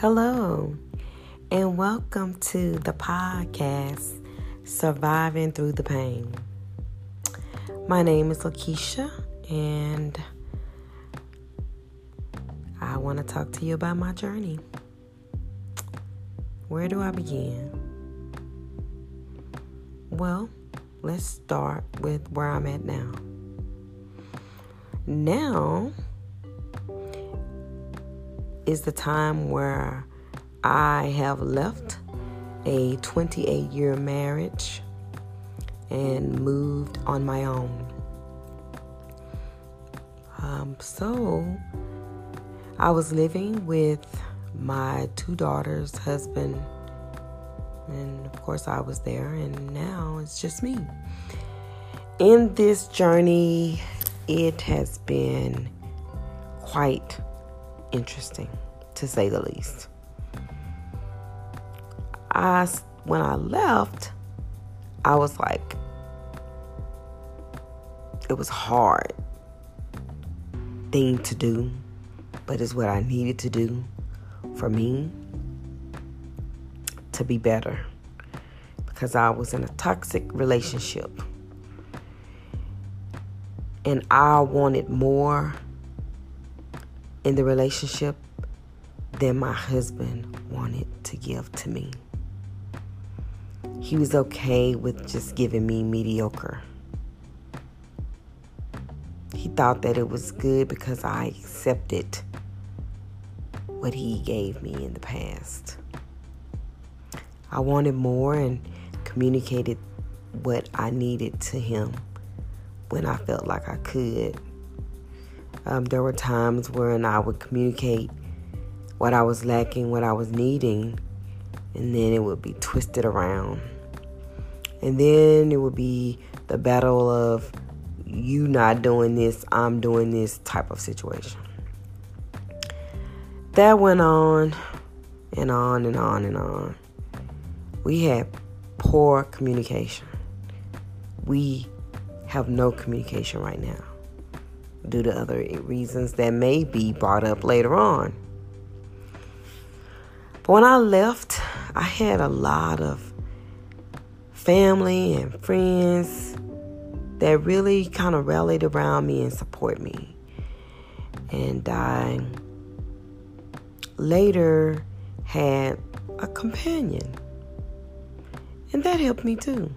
Hello, and welcome to the podcast Surviving Through the Pain. My name is Lakeshia, and I want to talk to you about my journey. Where do I begin? Well, let's start with where I'm at now. Now, is the time where I have left a 28 year marriage and moved on my own. Um, so I was living with my two daughters, husband, and of course I was there, and now it's just me. In this journey, it has been quite interesting, to say the least. I, when I left, I was like, it was hard thing to do, but it's what I needed to do for me to be better because I was in a toxic relationship and I wanted more in the relationship than my husband wanted to give to me. He was okay with just giving me mediocre. He thought that it was good because I accepted what he gave me in the past. I wanted more and communicated what I needed to him when I felt like I could. Um, there were times when I would communicate what I was lacking, what I was needing, and then it would be twisted around. And then it would be the battle of you not doing this, I'm doing this type of situation. That went on and on and on and on. We had poor communication. We have no communication right now due to other reasons that may be brought up later on. But when I left, I had a lot of family and friends that really kind of rallied around me and support me. And I later had a companion. And that helped me too.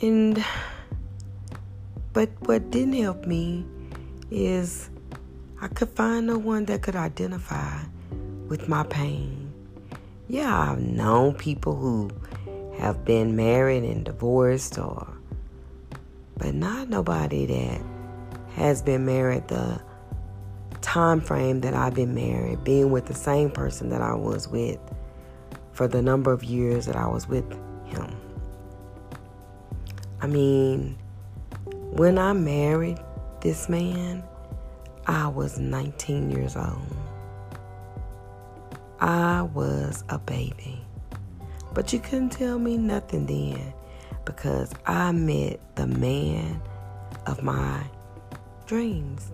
And but what didn't help me is I could find no one that could identify with my pain. Yeah, I've known people who have been married and divorced or but not nobody that has been married the time frame that I've been married, being with the same person that I was with for the number of years that I was with him. I mean, when I married this man, I was 19 years old. I was a baby. But you couldn't tell me nothing then because I met the man of my dreams.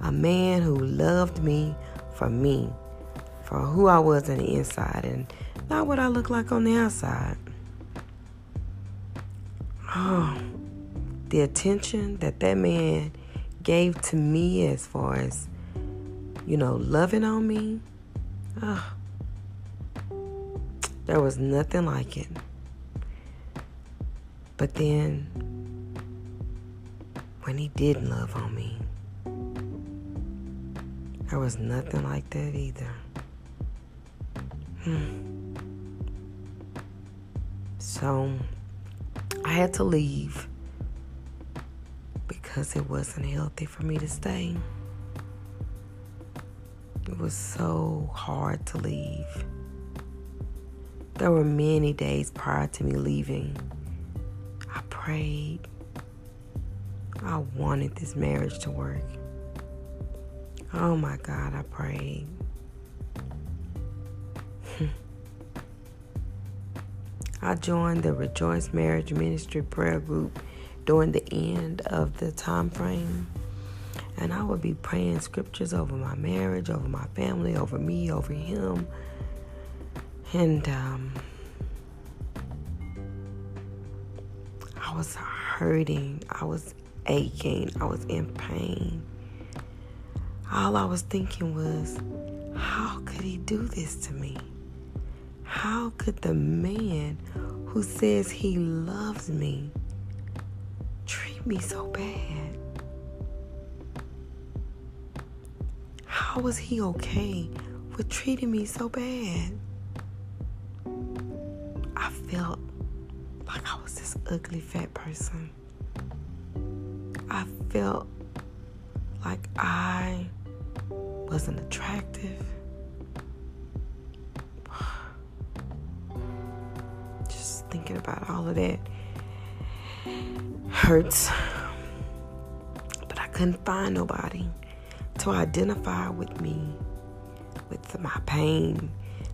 A man who loved me for me, for who I was on the inside and not what I look like on the outside. Oh the attention that that man gave to me as far as, you know, loving on me, oh, there was nothing like it. But then, when he did love on me, there was nothing like that either. Hmm. So, I had to leave because it wasn't healthy for me to stay. It was so hard to leave. There were many days prior to me leaving. I prayed. I wanted this marriage to work. Oh my God, I prayed. I joined the Rejoice Marriage Ministry prayer group during the end of the time frame. And I would be praying scriptures over my marriage, over my family, over me, over him. And um, I was hurting. I was aching. I was in pain. All I was thinking was, how could he do this to me? How could the man who says he loves me me so bad? How was he okay with treating me so bad? I felt like I was this ugly fat person. I felt like I wasn't attractive. Just thinking about all of that hurts. But I couldn't find nobody to identify with me, with my pain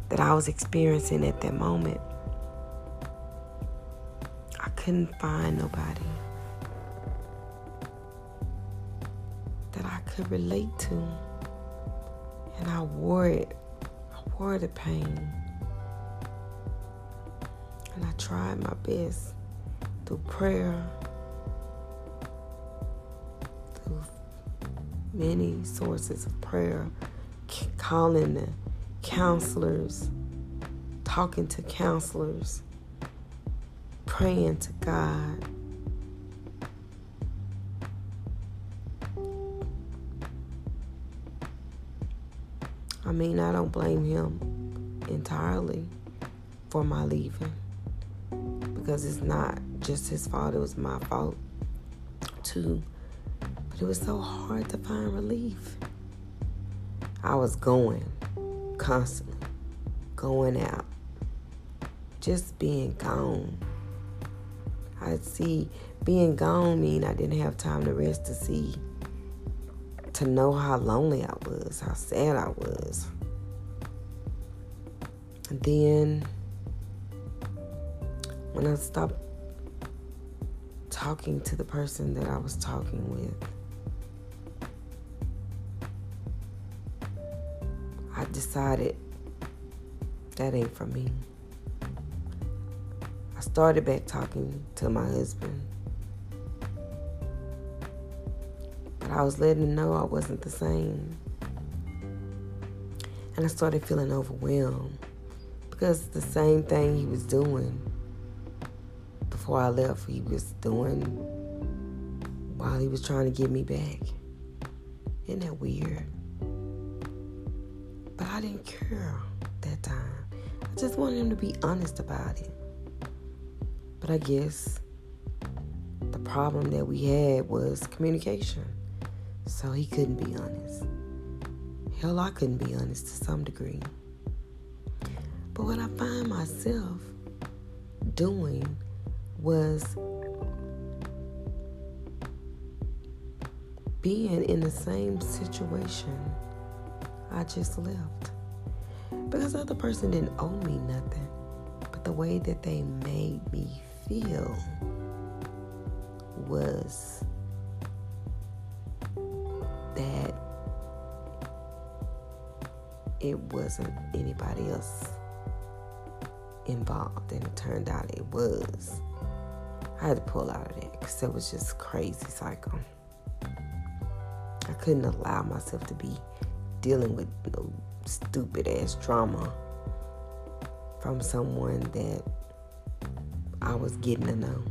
that I was experiencing at that moment. I couldn't find nobody. that I could relate to. And I wore it. I wore the pain. And I tried my best through prayer, through many sources of prayer, calling the counselors, talking to counselors, praying to God. I mean, I don't blame him entirely for my leaving because it's not just his fault, it was my fault too. But it was so hard to find relief. I was going constantly, going out, just being gone. I'd see being gone mean I didn't have time to rest to see to know how lonely I was, how sad I was. And then when I stopped talking to the person that I was talking with, I decided that ain't for me. I started back talking to my husband. But I was letting him know I wasn't the same. And I started feeling overwhelmed because the same thing he was doing before I left, he was doing while he was trying to get me back. Isn't that weird? But I didn't care that time. I just wanted him to be honest about it. But I guess the problem that we had was communication. So he couldn't be honest. Hell, I couldn't be honest to some degree. But what I find myself doing was being in the same situation I just left. Because the other person didn't owe me nothing, but the way that they made me feel was that it wasn't anybody else involved, and it turned out it was. I had to pull out of that because it was just crazy cycle. I couldn't allow myself to be dealing with you know, stupid ass trauma from someone that I was getting to know.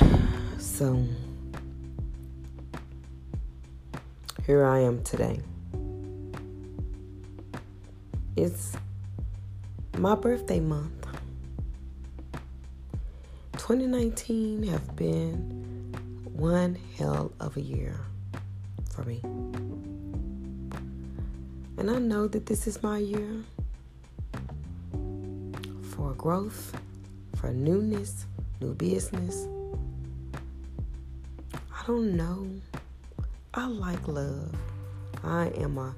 So here I am today. It's my birthday month. 2019 have been one hell of a year for me. And I know that this is my year for growth, for newness, new business. I don't know I like love. I am a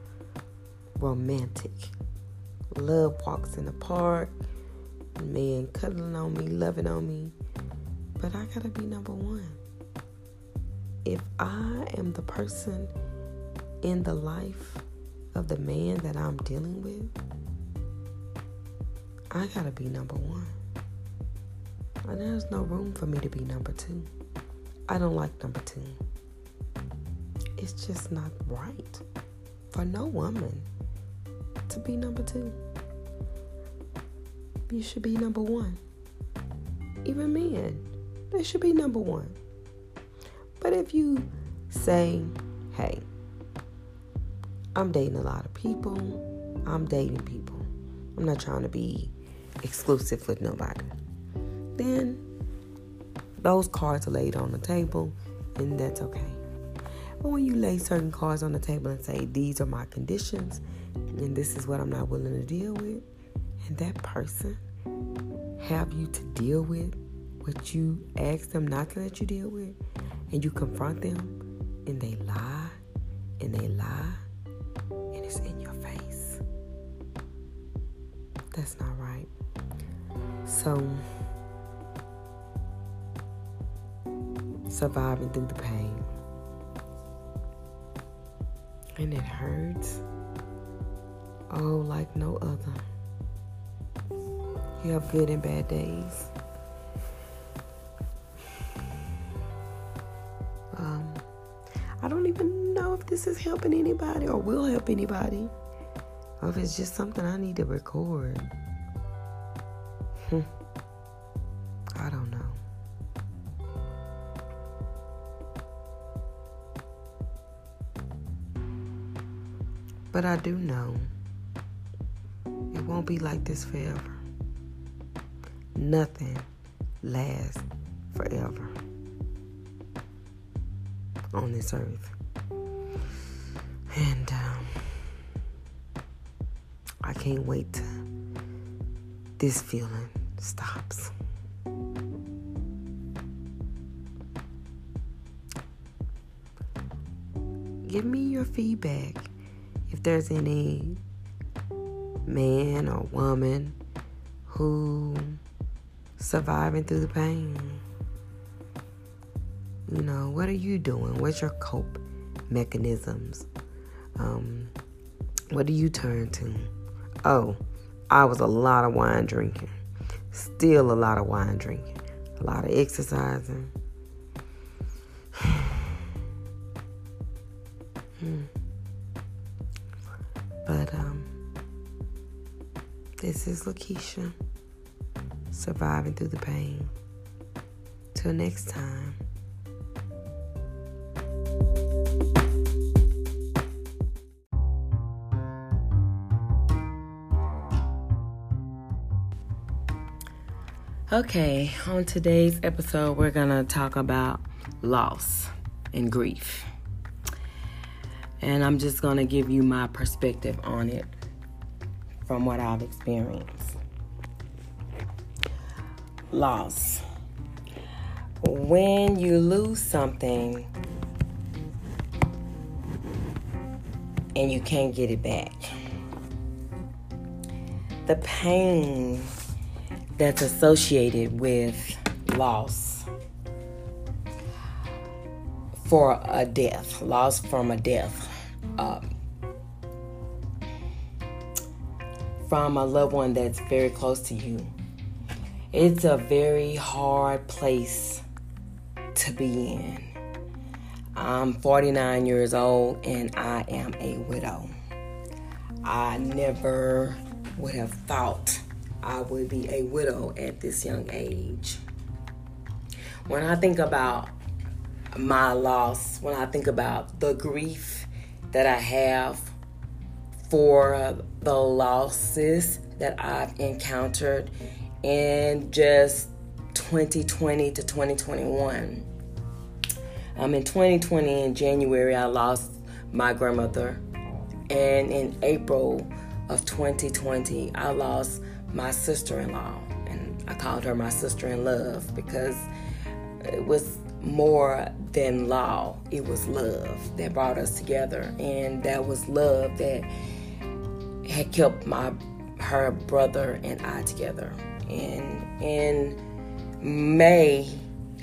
romantic. Love walks in the park, man cuddling on me, loving on me. But I gotta be number one. if I am the person in the life of the man that I'm dealing with, I gotta be number one. And there's no room for me to be number two. I don't like number two. It's just not right for no woman to be number two. You should be number one. Even men, they should be number one. But if you say, hey, I'm dating a lot of people, I'm dating people, I'm not trying to be exclusive with nobody, then those cards are laid on the table and that's okay. But when you lay certain cards on the table and say, these are my conditions and this is what I'm not willing to deal with, and that person have you to deal with what you ask them not to let you deal with, and you confront them and they lie and they lie and it's in your face. That's not right. So, surviving through the pain. And it hurts. Oh, like no other. You have good and bad days. If this is helping anybody or will help anybody. Or if it's just something I need to record. Hmm. I don't know. But I do know it won't be like this forever. Nothing lasts forever on this earth. I can't wait this feeling stops. Give me your feedback if there's any man or woman who surviving through the pain. You know, what are you doing? What's your cope mechanisms? Um, what do you turn to? Oh, I was a lot of wine drinking. Still a lot of wine drinking. A lot of exercising. But um this is Lakeshia surviving through the pain. Till next time. Okay, on today's episode, we're to talk about loss and grief. And I'm just to give you my perspective on it from what I've experienced. Loss. When you lose something and you can't get it back, the pain that's associated with loss for a death, loss from a death, um, from a loved one that's very close to you. It's a very hard place to be in. I'm 49 years old and I am a widow. I never would have thought I would be a widow at this young age. When I think about my loss, when I think about the grief that I have for the losses that I've encountered in just 2020 to 2021. Um, in 2020, in January, I lost my grandmother. And in April of 2020, I lost my sister in law. And I called her my sister in love because it was more than law, it was love that brought us together. And that was love that had kept my her brother and I together. And in May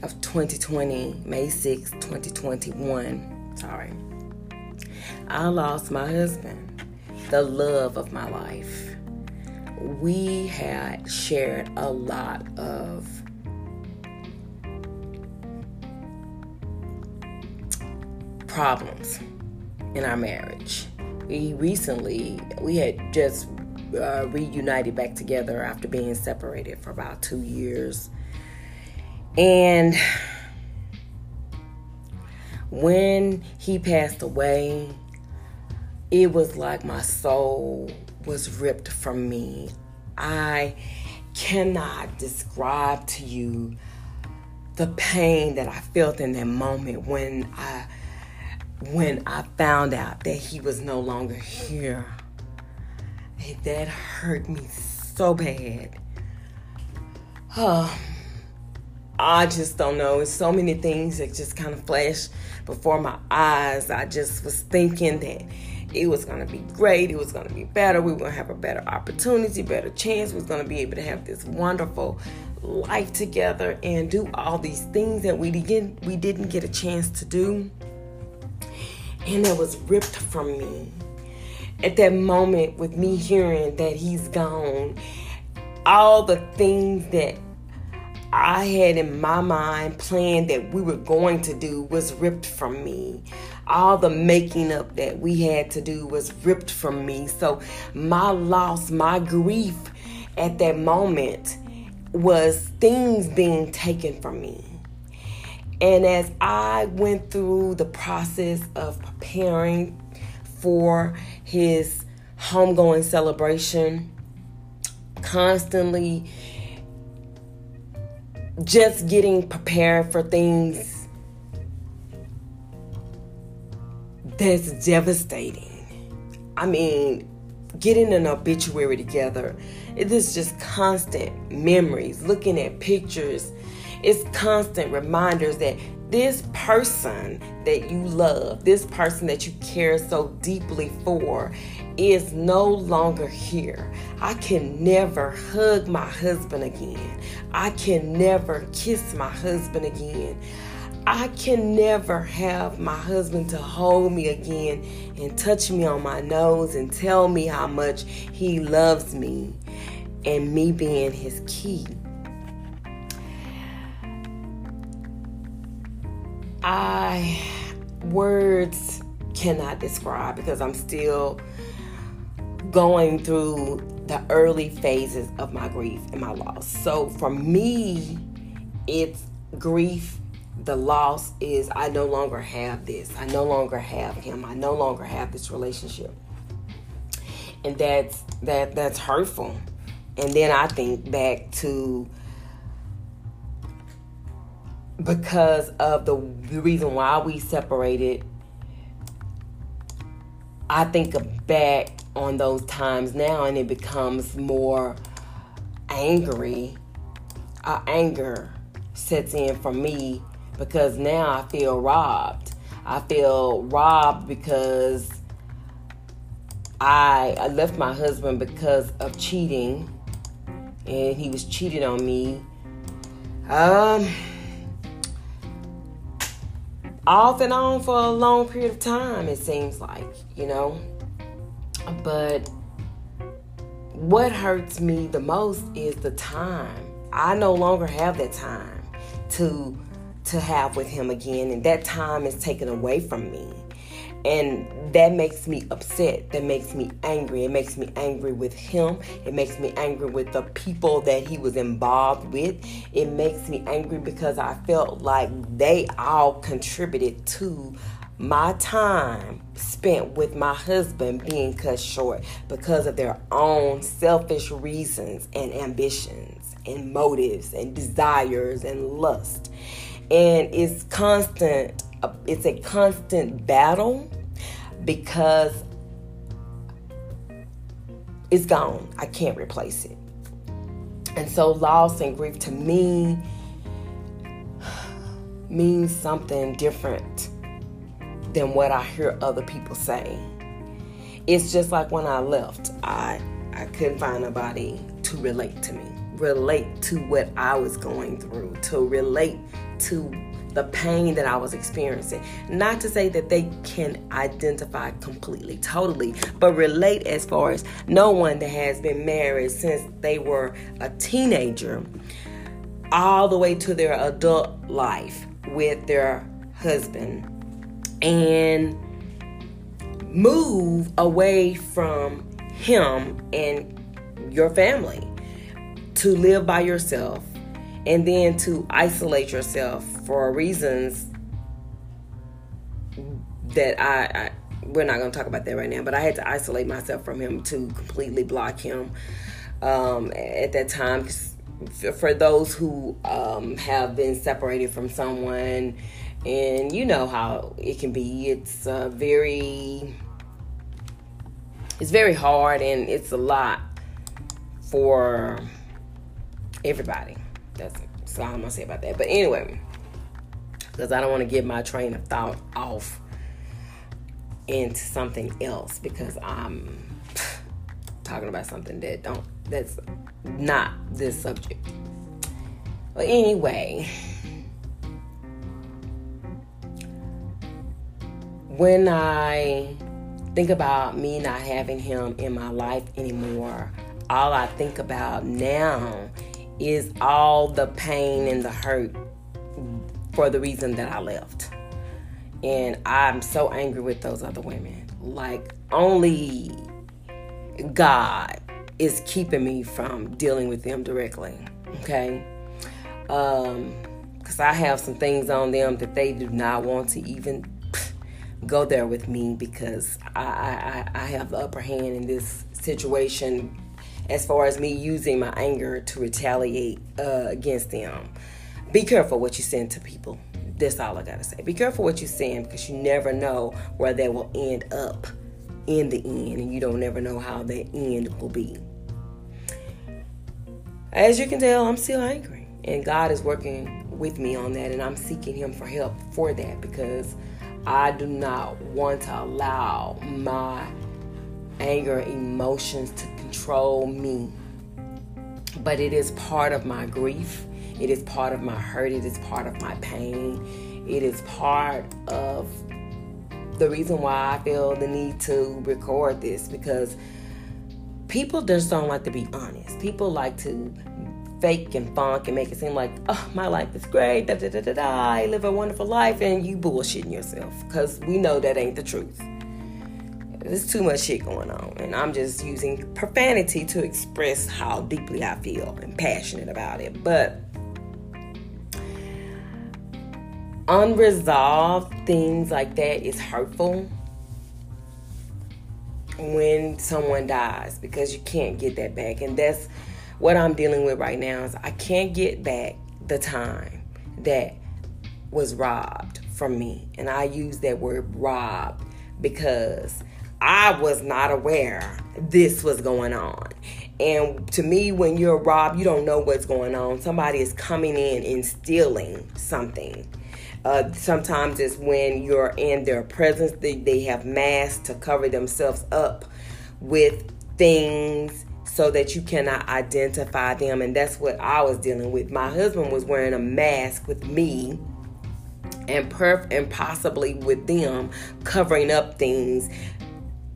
of 2020, May 6, 2021, sorry, I lost my husband, the love of my life. We had shared a lot of problems in our marriage. We recently, we had just uh, reunited back together after being separated for about two years. And when he passed away, it was like my soul was ripped from me. I cannot describe to you the pain that I felt in that moment when I when I found out that he was no longer here. And that hurt me so bad. Oh, I just don't know. It's so many things that just kind of flashed before my eyes. I just was thinking that it was going to be great. It was going to be better. We were going to have a better opportunity, better chance. We was going to be able to have this wonderful life together and do all these things that we didn't we didn't get a chance to do. And it was ripped from me. At that moment with me hearing that he's gone, all the things that I had in my mind planned that we were going to do was ripped from me. All the making up that we had to do was ripped from me. So my loss, my grief at that moment was things being taken from me. And as I went through the process of preparing for his homegoing celebration, constantly just getting prepared for things that's devastating. I mean, getting an obituary together, it is just constant memories, looking at pictures. It's constant reminders that this person that you love, this person that you care so deeply for, is no longer here. I can never hug my husband again. I can never kiss my husband again. I can never have my husband to hold me again and touch me on my nose and tell me how much he loves me and me being his key. I words cannot describe because I'm still going through the early phases of my grief and my loss. So for me, it's grief. The loss is I no longer have this. I no longer have him. I no longer have this relationship. And that's that that's hurtful. And then I think back to because of the, the reason why we separated, I think back on those times now and it becomes more angry. Uh, anger sets in for me because now I feel robbed. I feel robbed because I, I left my husband because of cheating and he was cheating on me. Um, off and on for a long period of time, it seems like, you know. But what hurts me the most is the time. I no longer have that time to to have with him again and that time is taken away from me. And that makes me upset. That makes me angry. It makes me angry with him. It makes me angry with the people that he was involved with. It makes me angry because I felt like they all contributed to my time spent with my husband being cut short because of their own selfish reasons and ambitions and motives and desires and lust. And it's constant it's a constant battle because it's gone. I can't replace it. And so loss and grief to me means something different than what I hear other people say. It's just like when I left, I I couldn't find nobody to relate to me, relate to what I was going through, to relate to the pain that I was experiencing. Not to say that they can identify completely, totally, but relate as far as no one that has been married since they were a teenager all the way to their adult life with their husband and move away from him and your family to live by yourself and then to isolate yourself for reasons that I, I we're not going to talk about that right now but i had to isolate myself from him to completely block him um, at that time. For those who um, have been separated from someone and you know how it can be. It's uh, very it's very hard and it's a lot for everybody. That's, that's all i'm gonna say about that. But anyway because i don't want to get my train of thought off into something else because i'm talking about something that don't that's not this subject. But anyway when I think about me not having him in my life anymore, all I think about now is all the pain and the hurt for the reason that I left. And I'm so angry with those other women. Like, only God is keeping me from dealing with them directly. Okay? Um, because I have some things on them that they do not want to even go there with me because I, I, I have the upper hand in this situation as far as me using my anger to retaliate uh, against them. Be careful what you send to people. That's all I gotta say. Be careful what you send because you never know where they will end up in the end, and you don't never know how that end will be. As you can tell, I'm still angry, and God is working with me on that, and I'm seeking Him for help for that because I do not want to allow my anger emotions to control me. But it is part of my grief. It is part of my hurt. It is part of my pain. It is part of the reason why I feel the need to record this because people just don't like to be honest. People like to fake and funk and make it seem like, oh, my life is great, da da da da da, I live a wonderful life, and you bullshitting yourself. Because we know that ain't the truth. There's too much shit going on, and I'm just using profanity to express how deeply I feel and passionate about it. But unresolved things like that is hurtful when someone dies because you can't get that back, and that's what I'm dealing with right now is I can't get back the time that was robbed from me. And I use that word robbed because I was not aware this was going on. And to me, when you're robbed, you don't know what's going on. Somebody is coming in and stealing something. Uh, sometimes it's when you're in their presence, they, they have masks to cover themselves up with things so that you cannot identify them. And that's what I was dealing with. My husband was wearing a mask with me and perf and possibly with them covering up things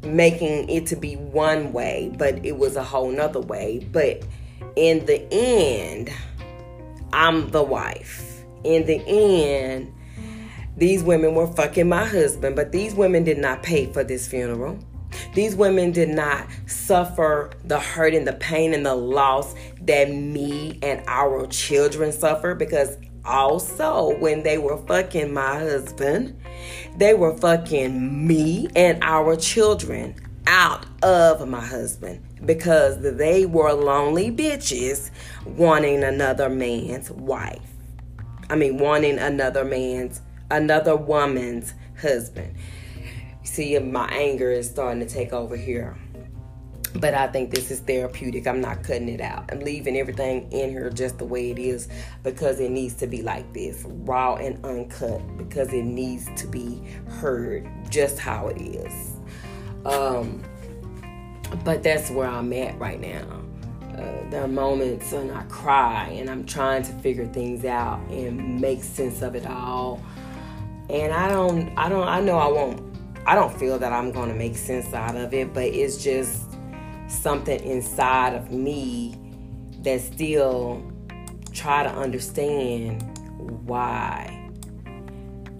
making it to be one way but it was a whole nother way but in the end i'm the wife in the end these women were fucking my husband but these women did not pay for this funeral these women did not suffer the hurt and the pain and the loss that me and our children suffer because also when they were fucking my husband, they were fucking me and our children out of my husband because they were lonely bitches wanting another man's wife. I mean, wanting another man's, another woman's husband see my anger is starting to take over here. But I think this is therapeutic. I'm not cutting it out. I'm leaving everything in here just the way it is because it needs to be like this raw and uncut because it needs to be heard just how it is. Um, but that's where I'm at right now. Uh, there are moments when I cry and I'm trying to figure things out and make sense of it all. And I don't, I don't, I know I won't, I don't feel that I'm going to make sense out of it, but it's just something inside of me that still try to understand why.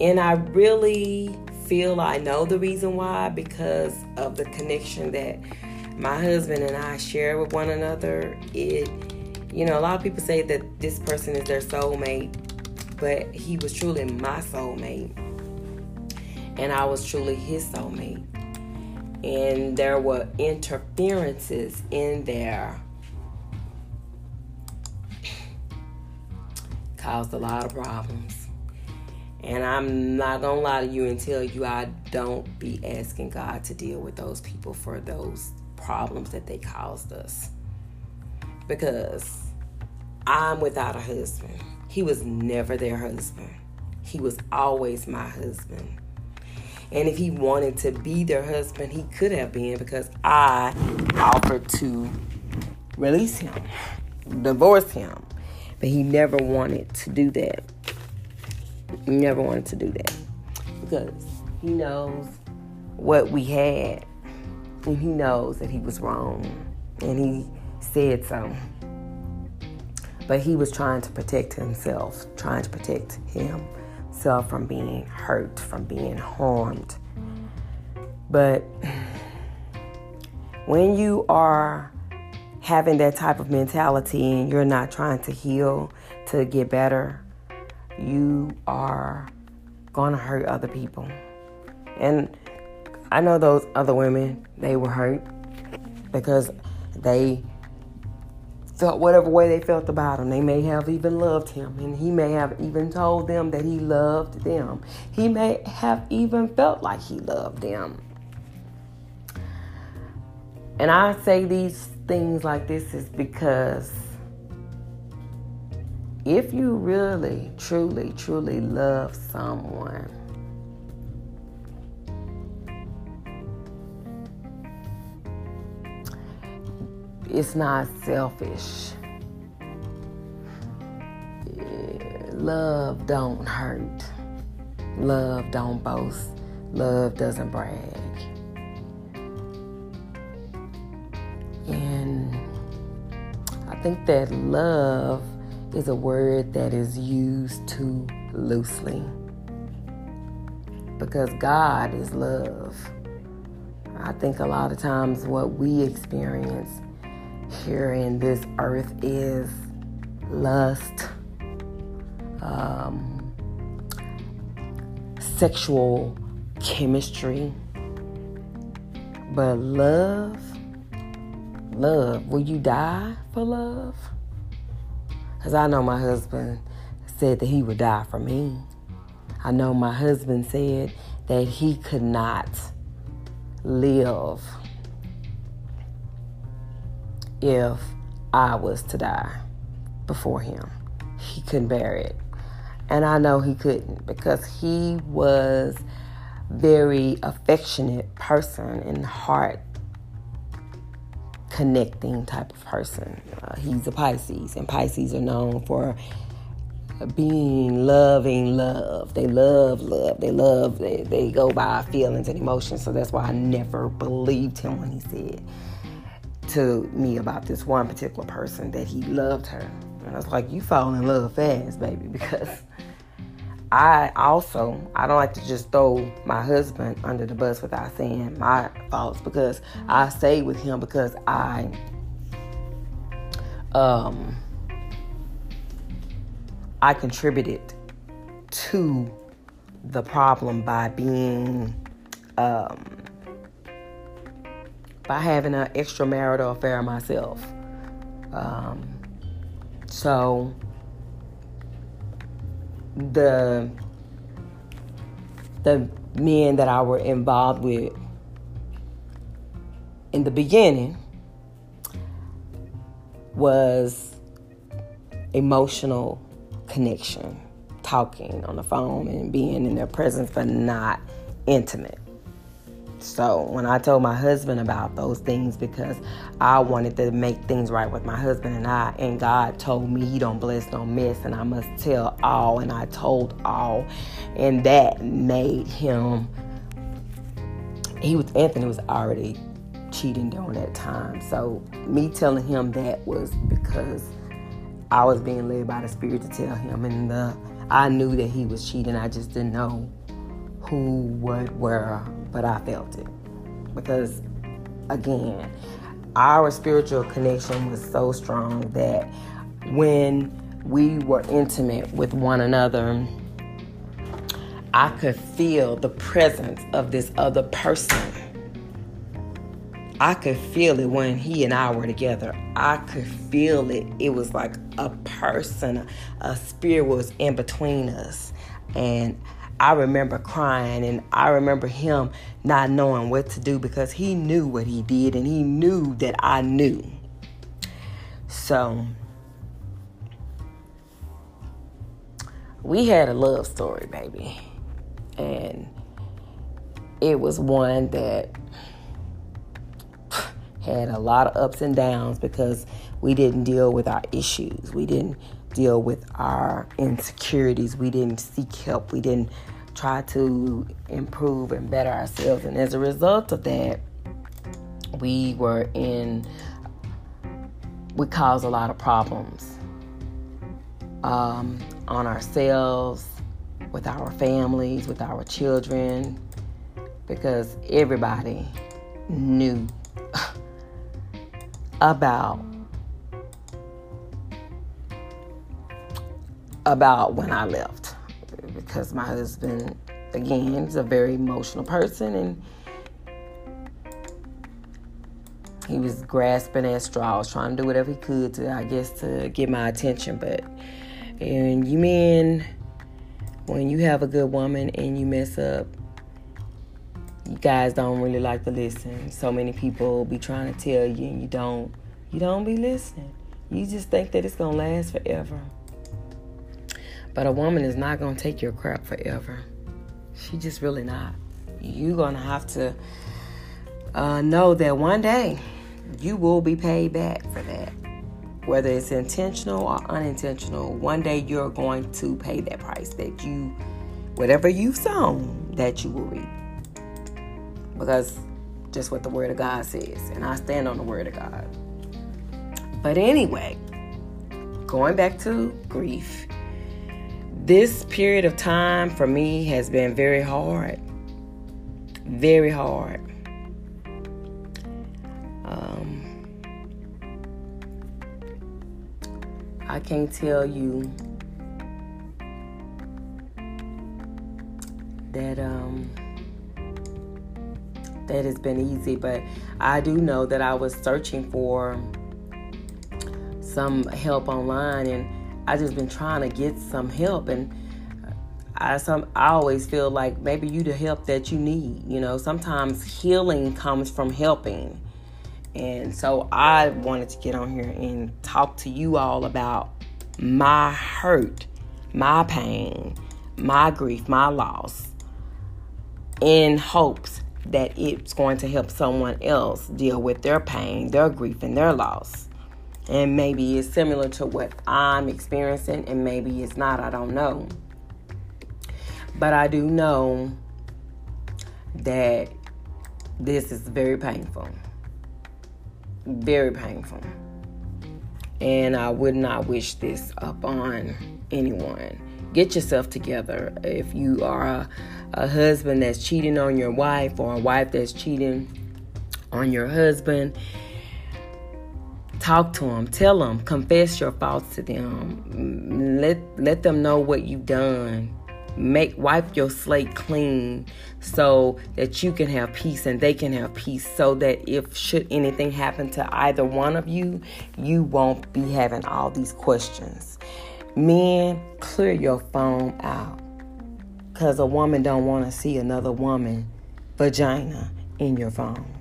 And I really feel I know the reason why because of the connection that my husband and I share with one another. It, you know, a lot of people say that this person is their soulmate, but he was truly my soulmate. And I was truly his soulmate. And there were interferences in there caused a lot of problems. And I'm not gonna lie to you and tell you I don't be asking God to deal with those people for those problems that they caused us. Because I'm without a husband. He was never their husband. He was always my husband. And if he wanted to be their husband, he could have been because I offered to release him, divorce him. But he never wanted to do that. He never wanted to do that because he knows what we had and he knows that he was wrong and he said so. But he was trying to protect himself, trying to protect himself from being hurt, from being harmed. But when you are having that type of mentality and you're not trying to heal to get better, you are going to hurt other people. And I know those other women, they were hurt because they felt whatever way they felt about him. They may have even loved him, and he may have even told them that he loved them. He may have even felt like he loved them. And I say these things like this is because if you really, truly, truly love someone, it's not selfish. Love don't hurt. Love don't boast. Love doesn't brag. And I think that love is a word that is used too loosely. Because God is love. I think a lot of times what we experience here in this earth is lust, um, sexual chemistry, but love love. Will you die for love? Because I know my husband said that he would die for me. I know my husband said that he could not live if I was to die before him. He couldn't bear it. And I know he couldn't because he was very affectionate person and heart connecting type of person. Uh, he's a Pisces, and Pisces are known for being loving love. They love love. They love, they, they go by feelings and emotions. So that's why I never believed him when he said to me about this one particular person that he loved her. And I was like, you fall in love fast, baby, because I also I don't like to just throw my husband under the bus without saying my faults because I stayed with him because I um I contributed to the problem by being um by having an extramarital affair myself. Um so the the men that I were involved with in the beginning was emotional connection, talking on the phone and being in their presence, but not intimate. So when I told my husband about those things because I wanted to make things right with my husband and I and God told me he don't bless no mess and I must tell all and I told all and that made him he was Anthony was already cheating during that time. So me telling him that was because I was being led by the spirit to tell him and the I knew that he was cheating. I just didn't know who, what, where, but I felt it. Because, again, our spiritual connection was so strong that when we were intimate with one another, I could feel the presence of this other person. I could feel it when he and I were together. I could feel it. It was like a person, a spirit was in between us. And I remember crying and I remember him not knowing what to do because he knew what he did and he knew that I knew. So we had a love story, baby. And it was one that had a lot of ups and downs because we didn't deal with our issues. We didn't deal with our insecurities. We didn't seek help. We didn't try to improve and better ourselves. And as a result of that, we were in, we caused a lot of problems um, on ourselves, with our families, with our children, because everybody knew about about when I left because my husband again is a very emotional person and he was grasping at straws trying to do whatever he could to I guess to get my attention but and you men when you have a good woman and you mess up you guys don't really like to listen. So many people be trying to tell you and you don't you don't be listening. You just think that it's gonna last forever. But a woman is not gonna take your crap forever. She just really not. You're gonna have to uh, know that one day you will be paid back for that. Whether it's intentional or unintentional, one day you're going to pay that price that you, whatever you've sown, that you will reap because just what the Word of God says, and I stand on the Word of God. But anyway, going back to grief, this period of time for me has been very hard. Very hard. Um, I can't tell you that um, that has been easy, but I do know that I was searching for some help online and I just been trying to get some help and I some I always feel like maybe you the help that you need. You know, sometimes healing comes from helping. And so I wanted to get on here and talk to you all about my hurt, my pain, my grief, my loss in hopes that it's going to help someone else deal with their pain, their grief, and their loss. And maybe it's similar to what I'm experiencing, and maybe it's not, I don't know. But I do know that this is very painful. Very painful. And I would not wish this upon anyone. Get yourself together. If you are a, a husband that's cheating on your wife or a wife that's cheating on your husband, talk to them, tell them, confess your faults to them. Let let them know what you've done. Make wipe your slate clean so that you can have peace and they can have peace so that if should anything happen to either one of you, you won't be having all these questions. Men, clear your phone out. Because a woman don't want to see another woman vagina in your phone.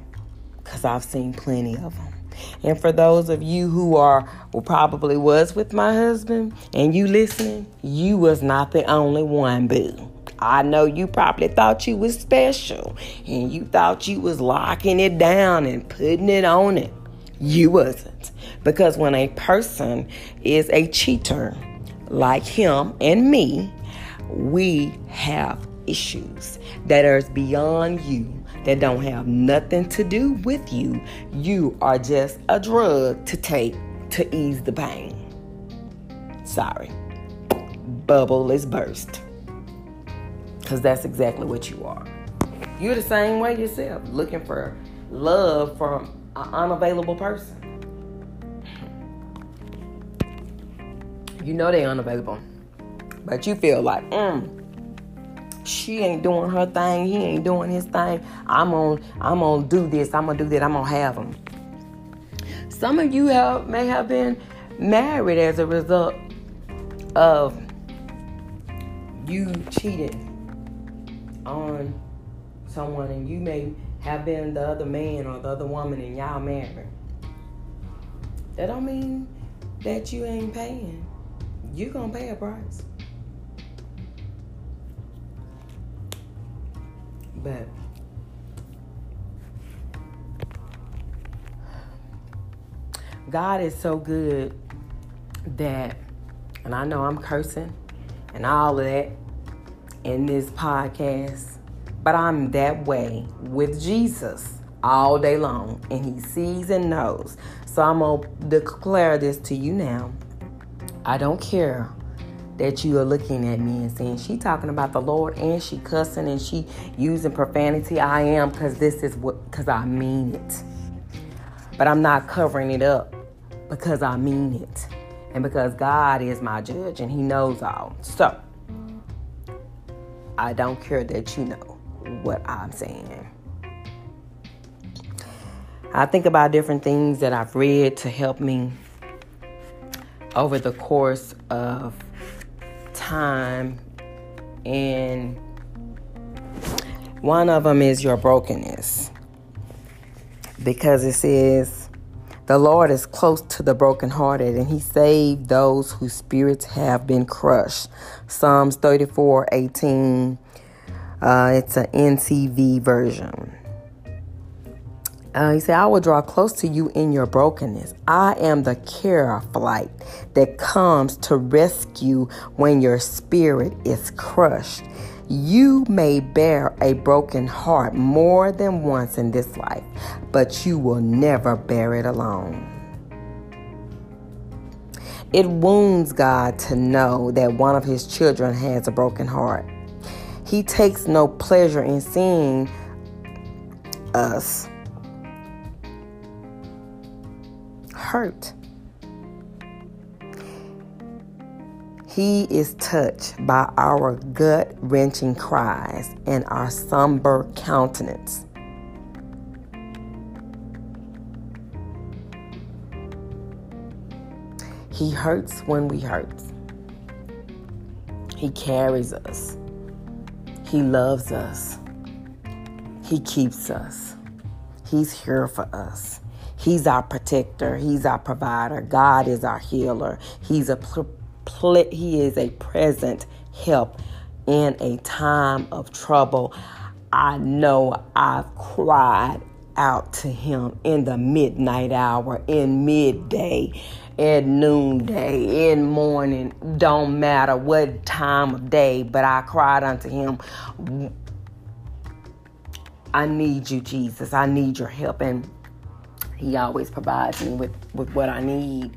Because I've seen plenty of them. And for those of you who are or probably was with my husband and you listening, you was not the only one, boo. I know you probably thought you was special and you thought you was locking it down and putting it on it. You wasn't. Because when a person is a cheater like him and me, we have issues that are beyond you that don't have nothing to do with you. You are just a drug to take to ease the pain. Sorry. Bubble is burst. Because that's exactly what you are. You're the same way yourself, looking for love from an unavailable person. You know they're unavailable. But you feel like, mm, she ain't doing her thing, he ain't doing his thing. I'm on I'm gonna do this, I'm gonna do that, I'm gonna have him. Some of you have may have been married as a result of you cheating on someone and you may have been the other man or the other woman and y'all married. That don't mean that you ain't paying. You're gonna pay a price. But God is so good that, and I know I'm cursing and all of that in this podcast, but I'm that way with Jesus all day long, and He sees and knows. So I'm going to declare this to you now. I don't care that you are looking at me and saying she talking about the Lord and she cussing and she using profanity. I am because this is what because I mean it. But I'm not covering it up because I mean it. And because God is my judge and He knows all. So I don't care that you know what I'm saying. I think about different things that I've read to help me over the course of time and one of them is your brokenness. Because it says the lord is close to the brokenhearted and he saved those whose spirits have been crushed. Psalms 34 18 uh, it's an ncv version uh, he said, I will draw close to you in your brokenness. I am the care flight that comes to rescue when your spirit is crushed. You may bear a broken heart more than once in this life, but you will never bear it alone. It wounds God to know that one of his children has a broken heart. He takes no pleasure in seeing us hurt. He is touched by our gut wrenching cries and our somber countenance. He hurts when we hurt. He carries us. He loves us. He keeps us. He's here for us. He's our protector. He's our provider. God is our healer. He's a pl- he is a present help in a time of trouble. I know I've cried out to him in the midnight hour, in midday, at noonday, in morning, don't matter what time of day, but I cried unto him. I need you, Jesus. I need your help. And he always provides me with, with what I need.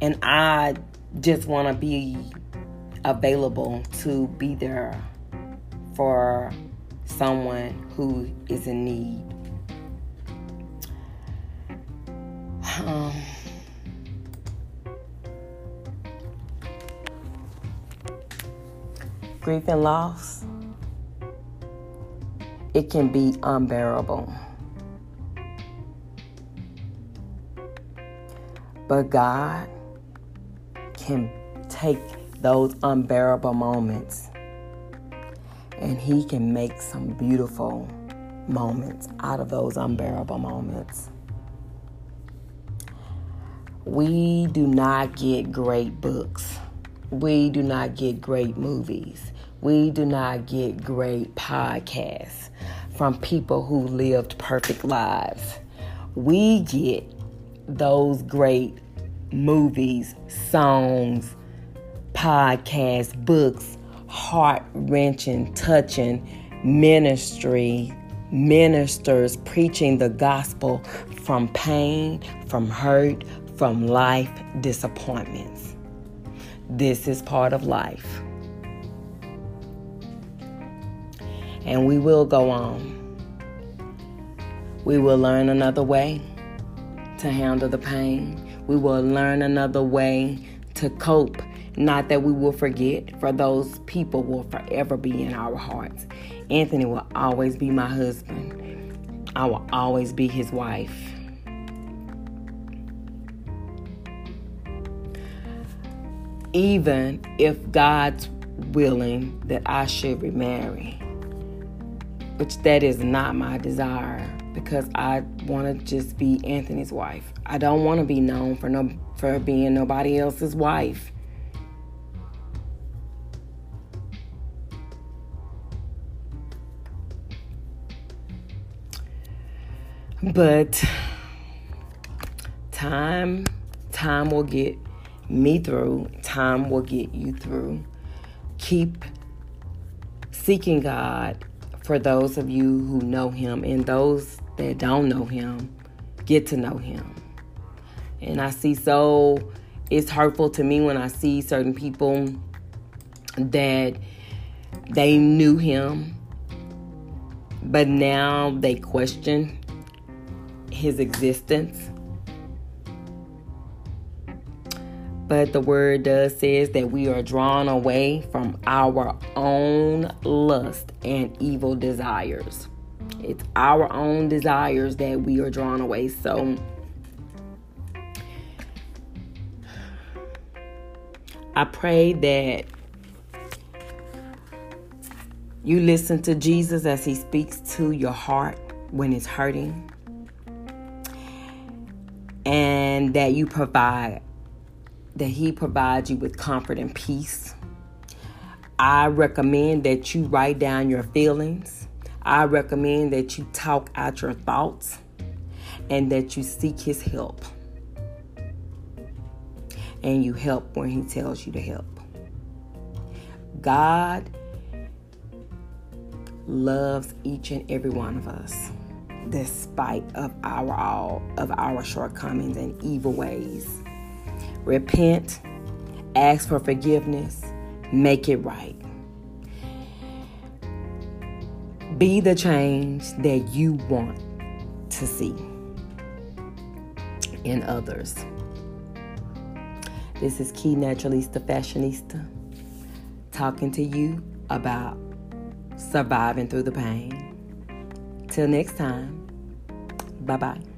And I just want to be available to be there for someone who is in need. Um, grief and loss, it can be unbearable. But God can take those unbearable moments and He can make some beautiful moments out of those unbearable moments. we do not get great books. We do not get great movies. We do not get great podcasts from people who lived perfect lives. We get those great movies, songs, podcasts, books, heart wrenching, touching ministry, ministers preaching the gospel from pain, from hurt, from life disappointments. This is part of life. And we will go on. We will learn another way to handle the pain. We will learn another way to cope. Not that we will forget, for those people will forever be in our hearts. Anthony will always be my husband. I will always be his wife. Even if God's willing that I should remarry, which that is not my desire because I want to just be Anthony's wife. I don't want to be known for no for being nobody else's wife. But time time will get me through. Time will get you through. Keep seeking God for those of you who know him and those that don't know him get to know him. And I see so it's hurtful to me when I see certain people that they knew him but now they question his existence. But the word does says that we are drawn away from our own lust and evil desires. It's our own desires that we are drawn away. So I pray that you listen to Jesus as he speaks to your heart when it's hurting and that you provide, that He provides you with comfort and peace. I recommend that you write down your feelings. I recommend that you talk out your thoughts and that you seek His help. And you help when He tells you to help. God loves each and every one of us despite of our all of our shortcomings and evil ways. Repent, ask for forgiveness, make it right. Be the change that you want to see in others. This is Key Naturalista Fashionista talking to you about surviving through the pain. Till next time, bye bye.